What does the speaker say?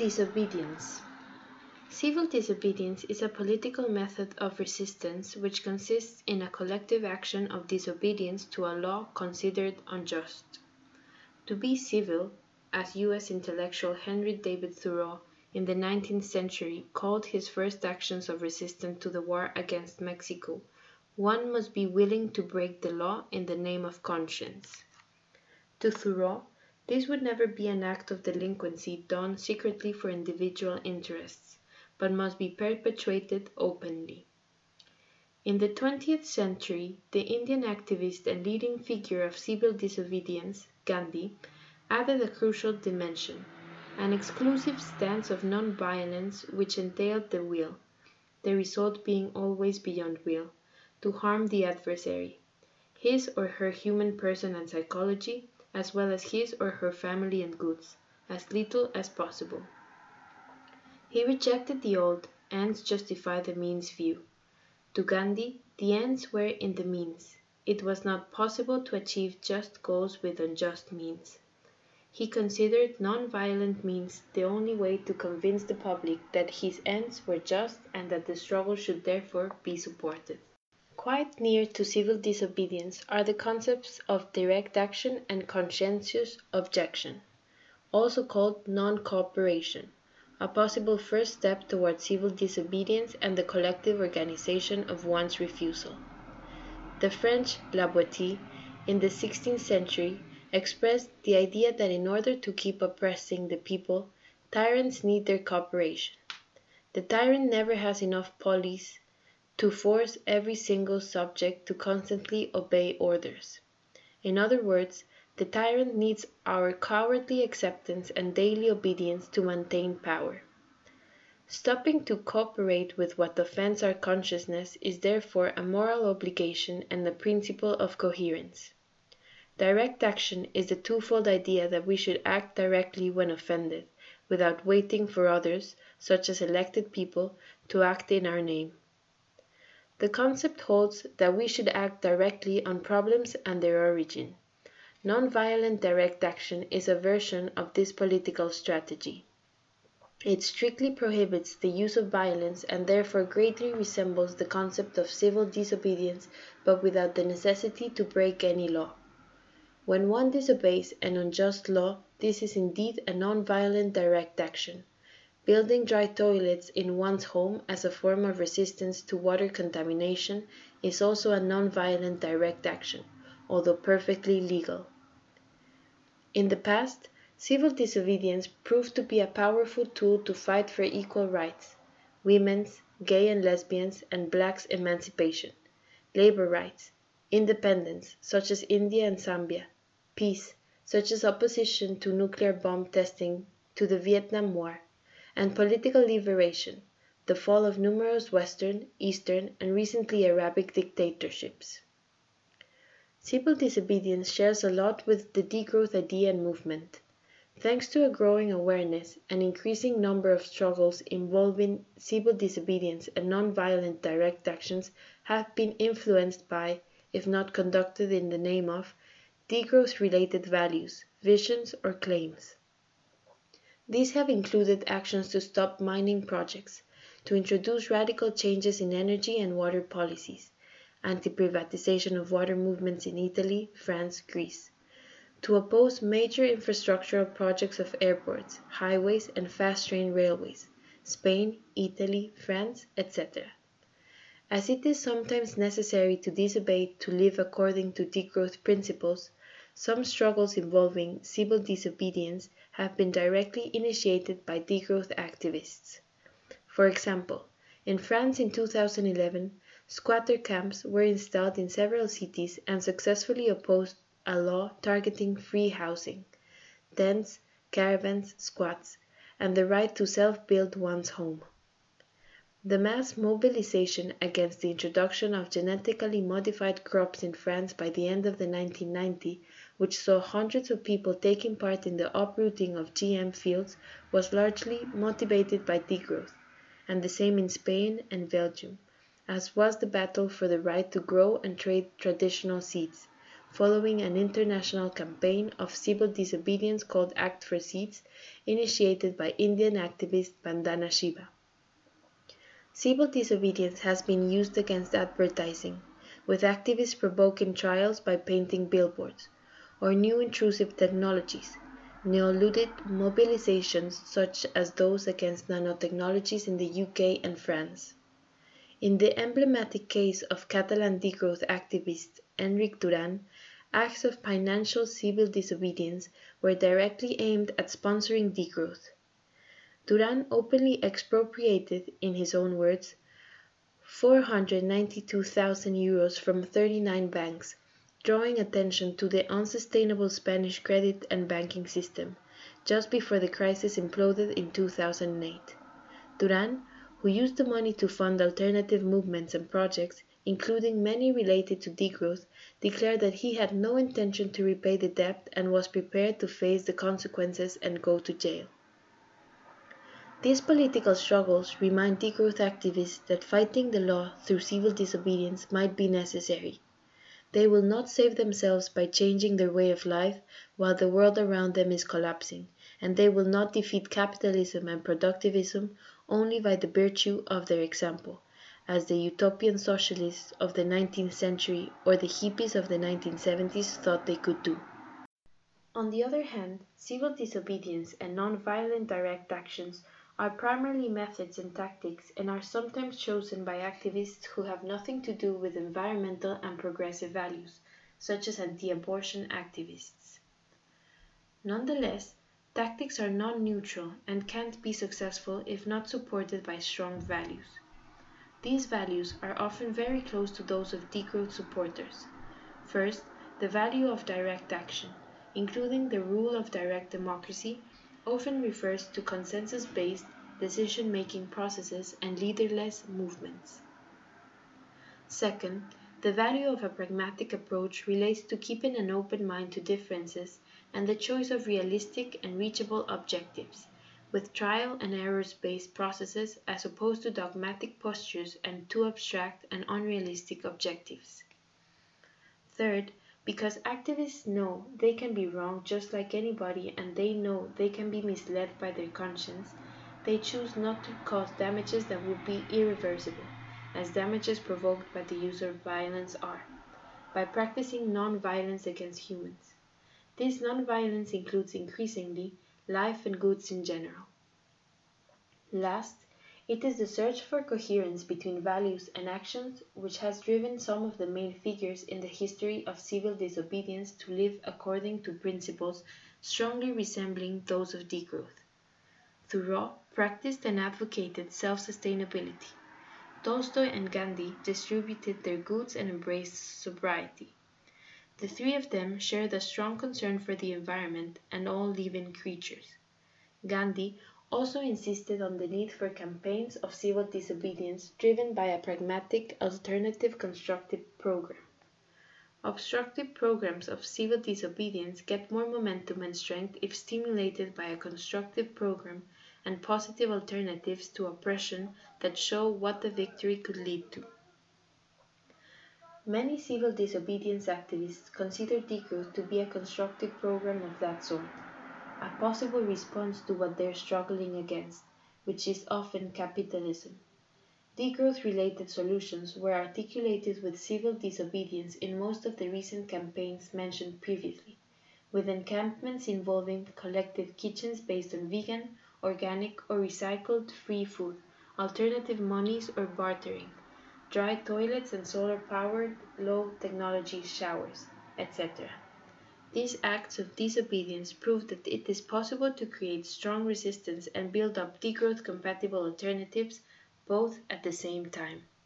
Disobedience Civil disobedience is a political method of resistance which consists in a collective action of disobedience to a law considered unjust. To be civil, as US intellectual Henry David Thoreau in the nineteenth century called his first actions of resistance to the war against Mexico, one must be willing to break the law in the name of conscience. To Thoreau, this would never be an act of delinquency done secretly for individual interests, but must be perpetrated openly. In the twentieth century, the Indian activist and leading figure of civil disobedience, Gandhi, added a crucial dimension, an exclusive stance of non-violence which entailed the will, the result being always beyond will, to harm the adversary, his or her human person and psychology, as well as his or her family and goods, as little as possible. He rejected the old "ends justify the means" view. To Gandhi the ends were in the means; it was not possible to achieve just goals with unjust means. He considered non violent means the only way to convince the public that his ends were just and that the struggle should therefore be supported. Quite near to civil disobedience are the concepts of direct action and conscientious objection, also called non cooperation, a possible first step toward civil disobedience and the collective organization of one's refusal. The French La Boétie in the sixteenth century expressed the idea that in order to keep oppressing the people, tyrants need their cooperation. The tyrant never has enough police to force every single subject to constantly obey orders. In other words, the tyrant needs our cowardly acceptance and daily obedience to maintain power. Stopping to cooperate with what offends our consciousness is therefore a moral obligation and a principle of coherence. Direct action is the twofold idea that we should act directly when offended, without waiting for others, such as elected people, to act in our name. The concept holds that we should act directly on problems and their origin. Non-violent direct action is a version of this political strategy. It strictly prohibits the use of violence and therefore greatly resembles the concept of civil disobedience but without the necessity to break any law. When one disobeys an unjust law, this is indeed a non-violent direct action. Building dry toilets in one's home as a form of resistance to water contamination is also a non-violent direct action, although perfectly legal. In the past, civil disobedience proved to be a powerful tool to fight for equal rights, women's, gay and lesbians, and blacks' emancipation, labor rights, independence, such as India and Zambia, peace, such as opposition to nuclear bomb testing to the Vietnam War, and political liberation, the fall of numerous Western, Eastern, and recently Arabic dictatorships. Civil disobedience shares a lot with the degrowth idea and movement. Thanks to a growing awareness, an increasing number of struggles involving civil disobedience and non-violent direct actions have been influenced by, if not conducted in the name of, degrowth related values, visions, or claims. These have included actions to stop mining projects, to introduce radical changes in energy and water policies, anti-privatization of water movements in Italy, France, Greece, to oppose major infrastructural projects of airports, highways, and fast-train railways, Spain, Italy, France, etc. As it is sometimes necessary to disobey to live according to degrowth principles, some struggles involving civil disobedience have been directly initiated by degrowth activists. For example, in France in 2011, squatter camps were installed in several cities and successfully opposed a law targeting free housing, tents, caravans, squats, and the right to self-build one's home. The mass mobilization against the introduction of genetically modified crops in France by the end of the 1990 which saw hundreds of people taking part in the uprooting of GM fields, was largely motivated by degrowth, and the same in Spain and Belgium, as was the battle for the right to grow and trade traditional seeds, following an international campaign of civil disobedience called Act for Seeds, initiated by Indian activist Vandana Shiva. Civil disobedience has been used against advertising, with activists provoking trials by painting billboards, or new intrusive technologies, Neoluddite mobilizations such as those against nanotechnologies in the UK and France. In the emblematic case of Catalan degrowth activist Enric Duran, acts of financial civil disobedience were directly aimed at sponsoring degrowth. Duran openly expropriated, in his own words, 492,000 euros from 39 banks, drawing attention to the unsustainable Spanish credit and banking system, just before the crisis imploded in 2008. Duran, who used the money to fund alternative movements and projects, including many related to degrowth, declared that he had no intention to repay the debt and was prepared to face the consequences and go to jail. These political struggles remind degrowth activists that fighting the law through civil disobedience might be necessary. They will not save themselves by changing their way of life while the world around them is collapsing, and they will not defeat capitalism and productivism only by the virtue of their example, as the utopian socialists of the 19th century or the hippies of the 1970s thought they could do. On the other hand, civil disobedience and non-violent direct actions are primarily methods and tactics and are sometimes chosen by activists who have nothing to do with environmental and progressive values, such as anti-abortion activists. Nonetheless, tactics are non-neutral and can't be successful if not supported by strong values. These values are often very close to those of degrowth supporters. First, the value of direct action, including the rule of direct democracy often refers to consensus-based decision-making processes and leaderless movements. Second, the value of a pragmatic approach relates to keeping an open mind to differences and the choice of realistic and reachable objectives, with trial and errors based processes as opposed to dogmatic postures and too abstract and unrealistic objectives. Third, because activists know they can be wrong just like anybody and they know they can be misled by their conscience, they choose not to cause damages that would be irreversible, as damages provoked by the use of violence are, by practicing non-violence against humans. This non-violence includes increasingly life and goods in general. Last, it is the search for coherence between values and actions which has driven some of the main figures in the history of civil disobedience to live according to principles strongly resembling those of degrowth. Thoreau practiced and advocated self-sustainability. Tolstoy and Gandhi distributed their goods and embraced sobriety. The three of them shared a strong concern for the environment and all living creatures. Gandhi also insisted on the need for campaigns of civil disobedience driven by a pragmatic, alternative constructive program. Obstructive programs of civil disobedience get more momentum and strength if stimulated by a constructive program and positive alternatives to oppression that show what the victory could lead to. Many civil disobedience activists consider degrowth to be a constructive program of that sort a possible response to what they're struggling against, which is often capitalism. Degrowth related solutions were articulated with civil disobedience in most of the recent campaigns mentioned previously, with encampments involving collective kitchens based on vegan, organic, or recycled free food, alternative monies or bartering, dry toilets and solar powered low technology showers, etc. These acts of disobedience prove that it is possible to create strong resistance and build up degrowth compatible alternatives both at the same time.